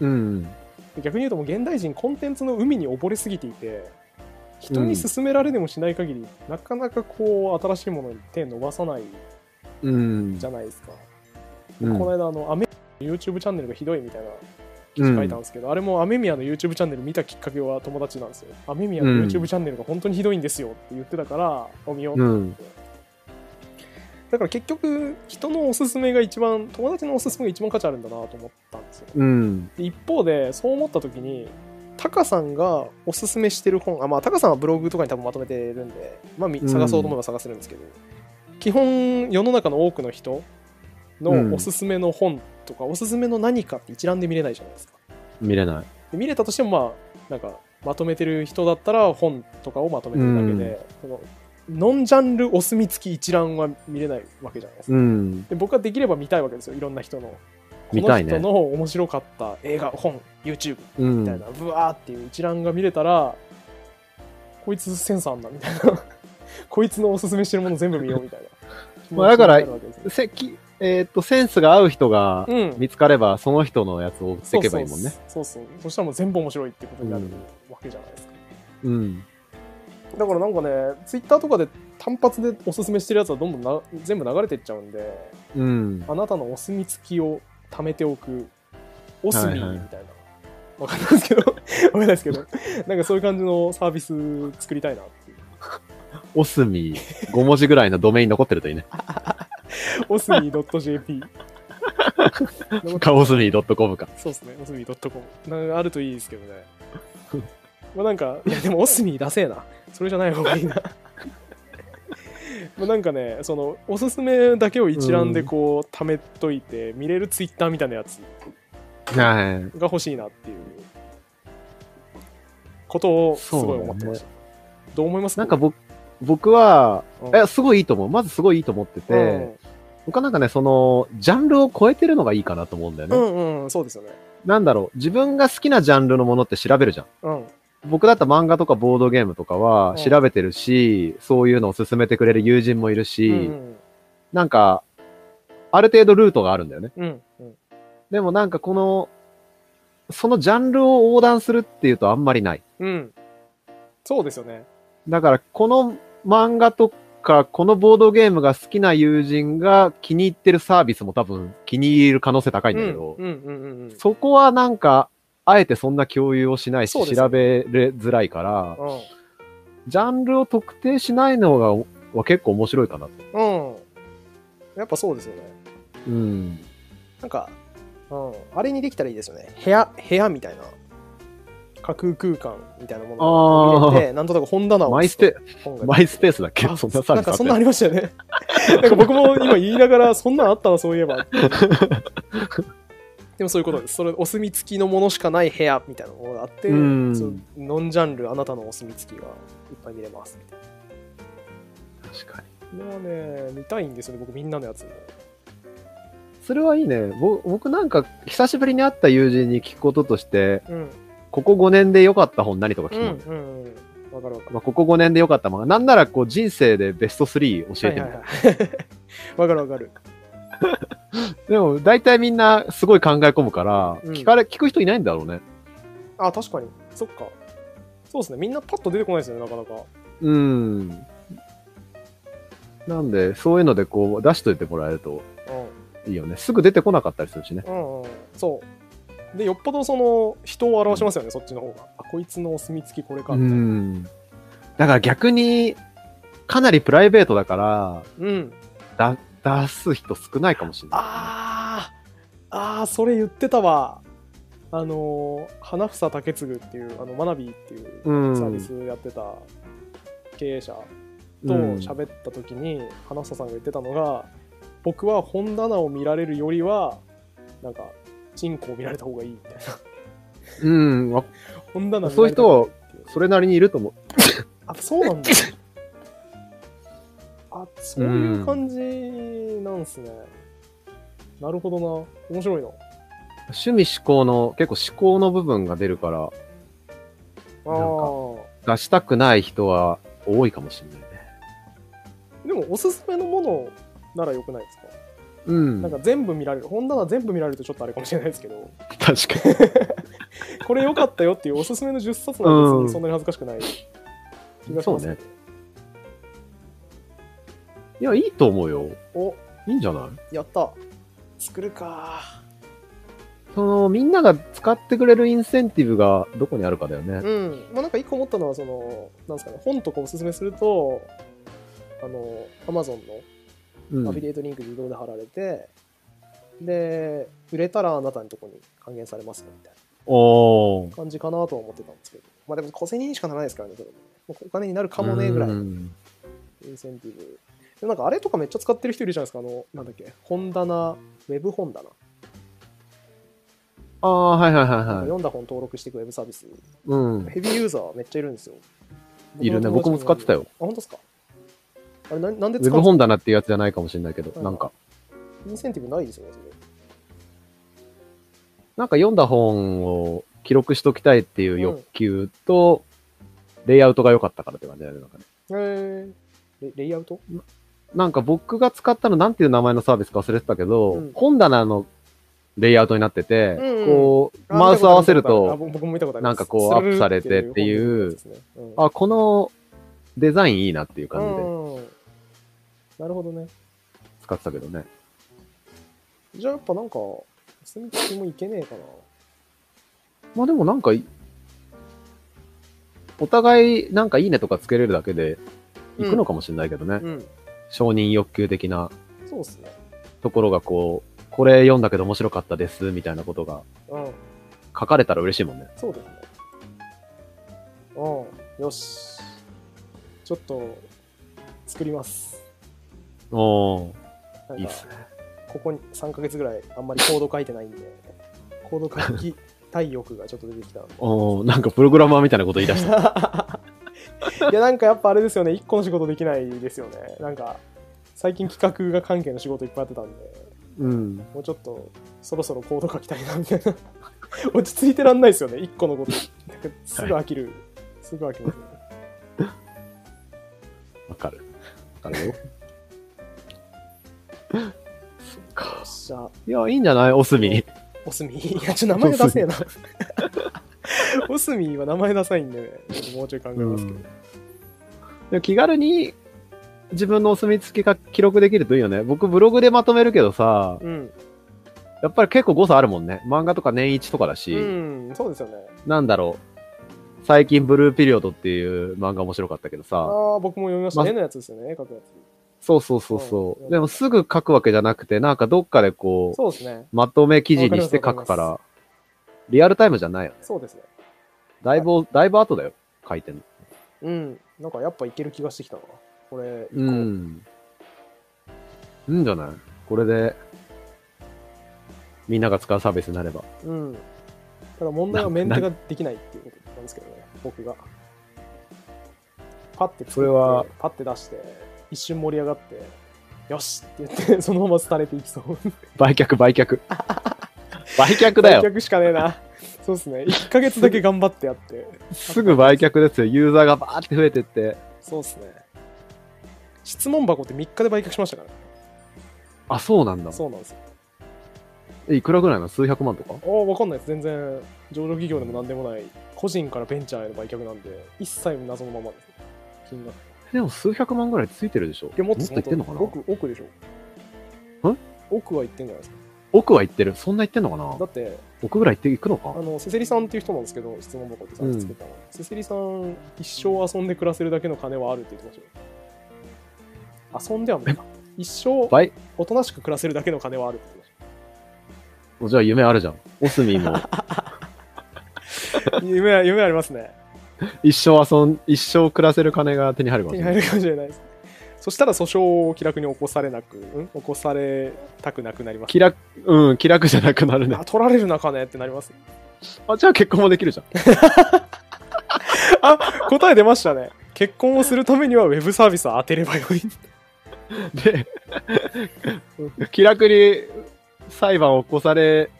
うん。で逆に言うともう現代人コンテンツの海に溺れすぎていて人に勧められでもしない限り、なかなかこう新しいものに手伸ばさないうん。じ。ゃないですか、うん。この間あのアメ YouTube チャンネルがひどいみたいな記うん事書いたんですけど、あれもアメミヤの YouTube チャンネル見たきっかけは友達なんですよ。アメミヤのうん。YouTube チャンネルが本当にひどいんですよって言ってたから、お見ようと思って、だから結局人のおすすめが一番友達のおすすめが一番価値あるんだなと思ったんですよ。うん。で一方でそう思った時にタカさんがおすすめしてる本あまあタカさんはブログとかに多分まとめてるんで、まあ探そうと思えば探せるんですけど、基本世の中の多くの人うん。のおすすめの本とか、おすすめの何かって一覧で見れないじゃないですか見れない。で見れたとしてもまあなんかまとめてる人だったら本とかをまとめてるだけで、そのノンジャンルお墨付き一覧は見れないわけじゃないですか、うん。で僕はできれば見たいわけですよいろんな人のこの人の面白かった映画本 YouTube うん。みたいな、ブワーっていう一覧が見れたら、こいつセンスあんなみたいな。[LAUGHS] こいつのおすすめしてるもの全部見ようみたいな。まあだからせきえーっと、センスが合う人がうん見つかれば、その人のやつを追っていけばいいもんね。そうそうそうそしたらもう全部面白いってことになるうんわけじゃないですか。うん。だからなんかね、ツイッターとかで単発でおすすめしてるやつはどんどんな全部流れてっちゃうんで、うん。あなたのお墨付きを貯めておく、おすみみたいな。はいはいわかんないですけど、[LAUGHS] わかんないですけど、なんかそういう感じのサービス作りたいなっていう。[LAUGHS] おすみ、5文字ぐらいのドメイン残ってるといいね。[LAUGHS] おすみ .jp。かおすみ .com か。そうですね、おすみ .com。なんかあるといいですけどね。[LAUGHS] まあなんか、いやでもおすみダセえな。それじゃない方がいいな。[LAUGHS] まあなんかね、その、おすすめだけを一覧でこう、貯めといて、見れるツイッターみたいなやつはい。が欲しいなっていうことをすごい思ってました。どう思います？なんか僕、僕は、うんえ、すごいいいと思う。まずすごいいいと思ってて、うん僕はなんかね、その、ジャンルを超えてるのがいいかなと思うんだよね。うんうん、そうですよね。なんだろう、自分が好きなジャンルのものって調べるじゃん。うん。僕だったら漫画とかボードゲームとかはうん調べてるし、そういうのを勧めてくれる友人もいるし、うんなんか、ある程度ルートがあるんだよね。うんうんでもなんかこの、そのジャンルを横断するっていうとあんまりない。うんそうですよねだからこの漫画とか、このボードゲームが好きな友人が気に入ってるサービスも多分気に入る可能性高いんだけど、そこはなんか、あえてそんな共有をしないし、調べれづらいから、うんジャンルを特定しないのがは結構面白いかなと。うん。やっぱそうですよね。うん。なんか、うん、あれにできたらいいですよね。部屋、部屋みたいな。架空空間みたいなものを入れて、なんとなく本棚をマイスペ、マイスペースだっけ？あそんなサービなんかそんなありましたよね。なんか僕も今言いながら、そんなんあったな、そういえば。でもそういうことです。それ、お墨付きのものしかない部屋みたいなものがあって、ノンジャンル、あなたのお墨付きがいっぱい見れますみたい確かに。な。これはね、見たいんですよね、僕みんなのやつ。それはいいね。ぼ僕なんか、久しぶりに会った友人に聞くこととして、うん。ここ5年で良かった本何とか聞うん、くの、うん、うん。わかるわかる。まあ、ここ5年で良かった漫画。なんならこう人生でベスト3教えてみた。はいはいはい。[LAUGHS] わかるわかる。[LAUGHS] でも大体みんなすごい考え込むから、うん聞かれ、聞く人いないんだろうね。あ、確かに。そっか。そうですね。みんなパッと出てこないですよね、なかなか。うん。なんで、そういうのでこう出しといてもらえるとういいよね。すぐ出てこなかったりするしね。ん。うんうん。そう。で、よっぽどその、人を表しますよね、そっちの方が。あ、こいつのお墨付きこれか。うみたいな。ん。だから逆に、かなりプライベートだから、うん。だ、出す人少ないかもしれない。あー、あー、それ言ってたわ。あのー、花房武次っていう、あの、マナビーっていううんサービスやってた経営者とうん喋った時に、花房さんが言ってたのが、僕は本棚を見られるよりは、なんか、チンコを見られた方がいいみたいな。うん。わ本棚そういう人はそれなりにいると思う。あ、そうなんだ。あ、そういう感じなんすね。なるほどな。面白いな。趣味思考の、結構思考の部分が出るから、あなんかあ。出したくない人は多いかもしれないね。でも、おすすめのものならよくないですか、うん。なんか全部見られる。本棚全部見られるとちょっとあれかもしれないですけど、確かに。[LAUGHS] これ良かったよっていうおすすめの10冊なんうん別にそんなに恥ずかしくない気がします、そうね。いや、いいと思うよ。お、いいんじゃない？やった。作るか。その、みんなが使ってくれるインセンティブがどこにあるかだよね。うん。まあなんか一個思ったのは、その、なんですかね、本とかおすすめすると、あの、Amazon のうん。アフィリエイトリンク自動で貼られて、で、売れたらあなたのとこに還元されますよみたい。な感じかなとは思ってたんですけど。まあでも小銭にしかならないですからね、それもお金になるかもねぐらいインセンティブ。でもなんかあれとかめっちゃ使ってる人いるじゃないですか、あの、なんだっけ、本棚、ウェブ本棚。ああ、はいはいはいはい。読んだ本登録していくウェブサービス。うん。ヘビーユーザーめっちゃいるんですよ。いるね。僕も使ってたよ。あ、本当ですか？あれな、なんでウェブ本棚っていうやつじゃないかもしれないけど、うん。なんか、インセンティブないですよね、それ。なんか読んだ本を記録しときたいっていう欲求と、レイアウトが良かったからって感じだよね。なんかね。へーレレイアウト？なんか僕が使ったのなんていう名前のサービスか忘れてたけど、うん。本棚のレイアウトになってて、うんうん。こう、あマウスを合わせるとあと、僕僕も見たことあります。なんかこうアップされてっていうスルルっていう本のやつですね。うん。あ、このデザインいいなっていう感じで。うんなるほどね。使ってたけどね。じゃあやっぱなんか、墨付きもいけねえかな。まあでもなんかい、お互いなんかいいねとかつけれるだけで、いくのかもしれないけどね。うん。承認欲求的なそうっすね。ところがこう、これ読んだけど面白かったです、みたいなことがうん。書かれたら嬉しいもんね。そうですね。うん。よし。ちょっと、作ります。おー、いいっすね。ここに3ヶ月ぐらいあんまりコード書いてないんで、コード書きたい欲がちょっと出てきたんで。おー、なんかプログラマーみたいなこと言い出した。[LAUGHS] いやなんかやっぱあれですよね、1個の仕事できないですよね。なんか、最近企画が関係の仕事いっぱいやってたんで、うん。もうちょっとそろそろコード書きたいなみたいな。[LAUGHS] 落ち着いてらんないですよね、1個のこと。なんかすぐ飽きるすぐ飽きますね。わかる。わかるよ。そっか。じゃあ、いや、いいんじゃない？おすみ。おすみ。いや、ちょっと名前ダセえな。おすみは名前ダサいんでもうちょい考えますけど。でも気軽に自分のお墨付きが記録できるといいよね。僕ブログでまとめるけどさ、うん。やっぱり結構誤差あるもんね。漫画とか年一とかだし、うん、そうですよね。なんだろう。最近ブルーピリオドっていう漫画面白かったけどあさ、あ、僕も読みました。ま絵のやつですよね、絵描くやつ。そうそうそうそうう。んでもすぐ書くわけじゃなくて、なんかどっかでこう、そうですね。まとめ記事にして書くから、リアルタイムじゃないよね。そうですね。だいぶ、だいぶ後だよ。書いてんの。うん。なんかやっぱいける気がしてきたな。これ、うん。いいんじゃない？これで、みんなが使うサービスになれば。うん。ただ問題はメンテができないっていうことなんですけどね、僕が。パッてそれはパッて出して、一瞬盛り上がって、よしって言って、[LAUGHS] そのまま廃れていきそう。売却、売却。[LAUGHS] 売却だよ。売却しかねえな。そうですね。1ヶ月だけ頑張ってやって。すぐ売却ですよ。ユーザーがバーって増えてって。そうですね。質問箱って3日で売却しましたからね。あ、そうなんだ。そうなんですよ。えいくらぐらいなの？数百万とか？ああ、わかんないです。全然、上場企業でもなんでもない、個人からベンチャーへの売却なんで、一切謎のままです。金額。でも数百万ぐらいついてるでしょいや、もっともっといってんのかな奥、奥でしょ。ん奥は言ってんじゃないですか。奥は行ってる？そんな行ってんのかなだって、奥ぐらい行っていくのか？あの、セセリさんっていう人なんですけど、質問箱ってさんつけたの。セセリさん、一生遊んで暮らせるだけの金はあるって言ってましたよ。遊んではないか。一生、倍おとなしく暮らせるだけの金はあるって言ってましじゃあ夢あるじゃん。オスミもた。[LAUGHS] 夢は、夢ありますね。[LAUGHS] 一生遊ん、一生暮らせる金が手に入るかもしれない。手に入るかもしれないです。そしたら訴訟を気楽に起こされなく、ん？起こされたくなくなります。気楽、うん、気楽じゃなくなるねあ、。取られるな、金ってなります。あ、じゃあ結婚もできるじゃん。[LAUGHS] あ、答え出ましたね。結婚をするためにはウェブサービスを当てればよい。で、[LAUGHS] 気楽に裁判を起こされ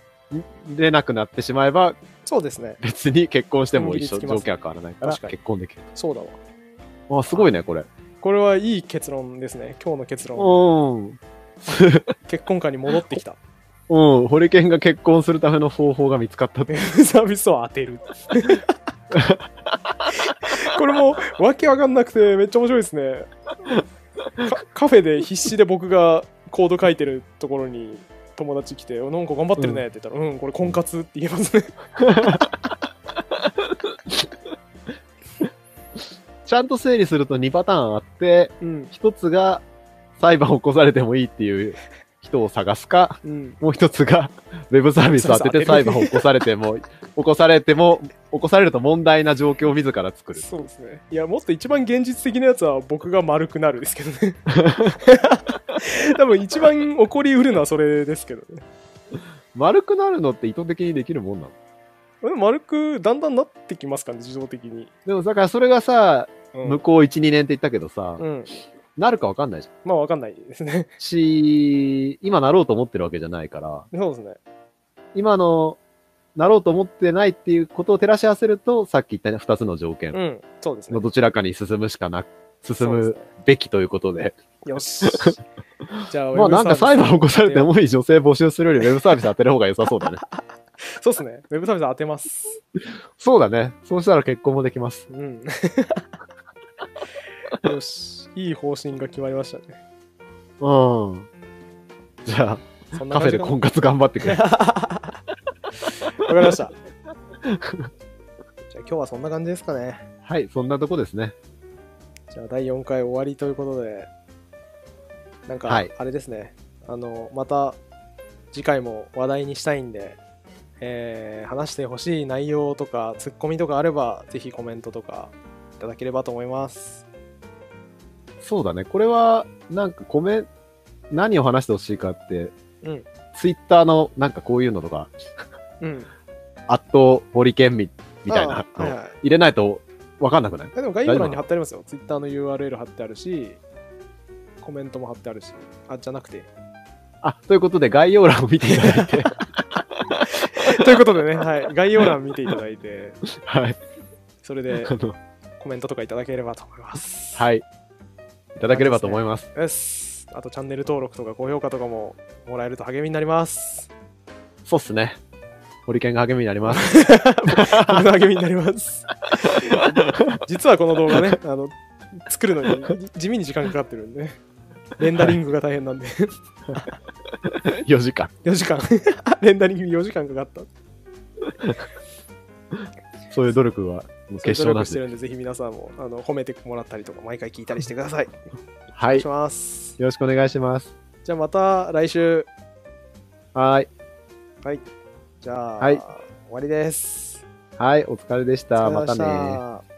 れなくなってしまえば、そうですね。別に結婚しても一緒、条件は変わらないから結婚できる。そうだわ。あ、すごいね、これ。これはいい結論ですね。今日の結論。うん。[LAUGHS] 結婚観に戻ってきた。[LAUGHS] うん、ホリケンが結婚するための方法が見つかったっウて。[LAUGHS] サービスを当てる。これもわけわかんなくてめっちゃ面白いですね。カカフェで必死で僕がコード書いてるところに友達来て、おなんか頑張ってるねって言ったら、うん、これ婚活って言えますね。[LAUGHS] ちゃんと整理すると2パターンあって、うん、一つが裁判を起こされてもいいっていう人を探すか、うん。もう一つが [LAUGHS] ウェブサービスを当てて裁判を起こされても、[LAUGHS] 起こされても、起こされると問題な状況を自ら作る。そうですね。いや、もっと一番現実的なやつは僕が丸くなるですけどね。[LAUGHS] 多分一番起こりうるのはそれですけどね。丸くなるのって意図的にできるもんなの？丸くだんだんなってきますかね、自動的に。でもだからそれがさ、うん向こう1、2年って言ったけどさ、うん。なるかわかんないじゃん。まあわかんないですね。し、今なろうと思ってるわけじゃないから、そうですね。今の、なろうと思ってないっていうことを照らし合わせると、さっき言ったね、二つの条件うん。そうですねの。どちらかに進むしかな、進むそうですねべきということで。よし。[LAUGHS] じゃあ、まあなんか裁判起こされても。もいい女性募集するよりウェブサービス当てる方が良さそうだね。そうですね。ウェブサービス当てます。そうだね。そうしたら結婚もできます。うん。[LAUGHS] よし。いい方針が決まりましたね。うん。じゃあ、カフェで婚活頑張ってくれ。わかりました。じゃあ今日はそんな感じですかね。はい、そんなとこですね。じゃあ第4回終わりということで、なんかはい、あれですね、あの、また次回も話題にしたいんで、えー話してほしい内容とか、ツッコミとかあれば、ぜひコメントとかいただければと思います。そうだね。これは、なんかコメ、何を話してほしいかって、うん。ツイッターのなんかこういうのとか、うん。アットホリケンみみたいなの。入れないとわかんなくない？えでも概要欄に貼ってありますよ。ツイッターの URL 貼ってあるし、コメントも貼ってあるし、あ、じゃなくて。あ、ということで概要欄を見ていただいて、[LAUGHS] ということでね、はい、概要欄見ていただいて、[LAUGHS] はい。それでコメントとかいただければと思います。はい。いただければと思います。です。あとチャンネル登録とか高評価とかももらえると励みになります。そうっすね。ホリケンが励みになります。[LAUGHS] 僕の励みになります。実はこの動画ね、あの作るのに地味に時間かかってるんで、レンダリングが大変なんで、4時間。4時間、[LAUGHS] レンダリングに4時間かかった。そういう努力は決勝なしで。力してるんで、ぜひ皆さんもあの褒めてもらったりとか、毎回聞いたりしてください。おはい。しよます。ろしくお願いします。じゃあまた来週。はい。じゃあ、はい終わりです。はい、お疲れでした。しまたね。た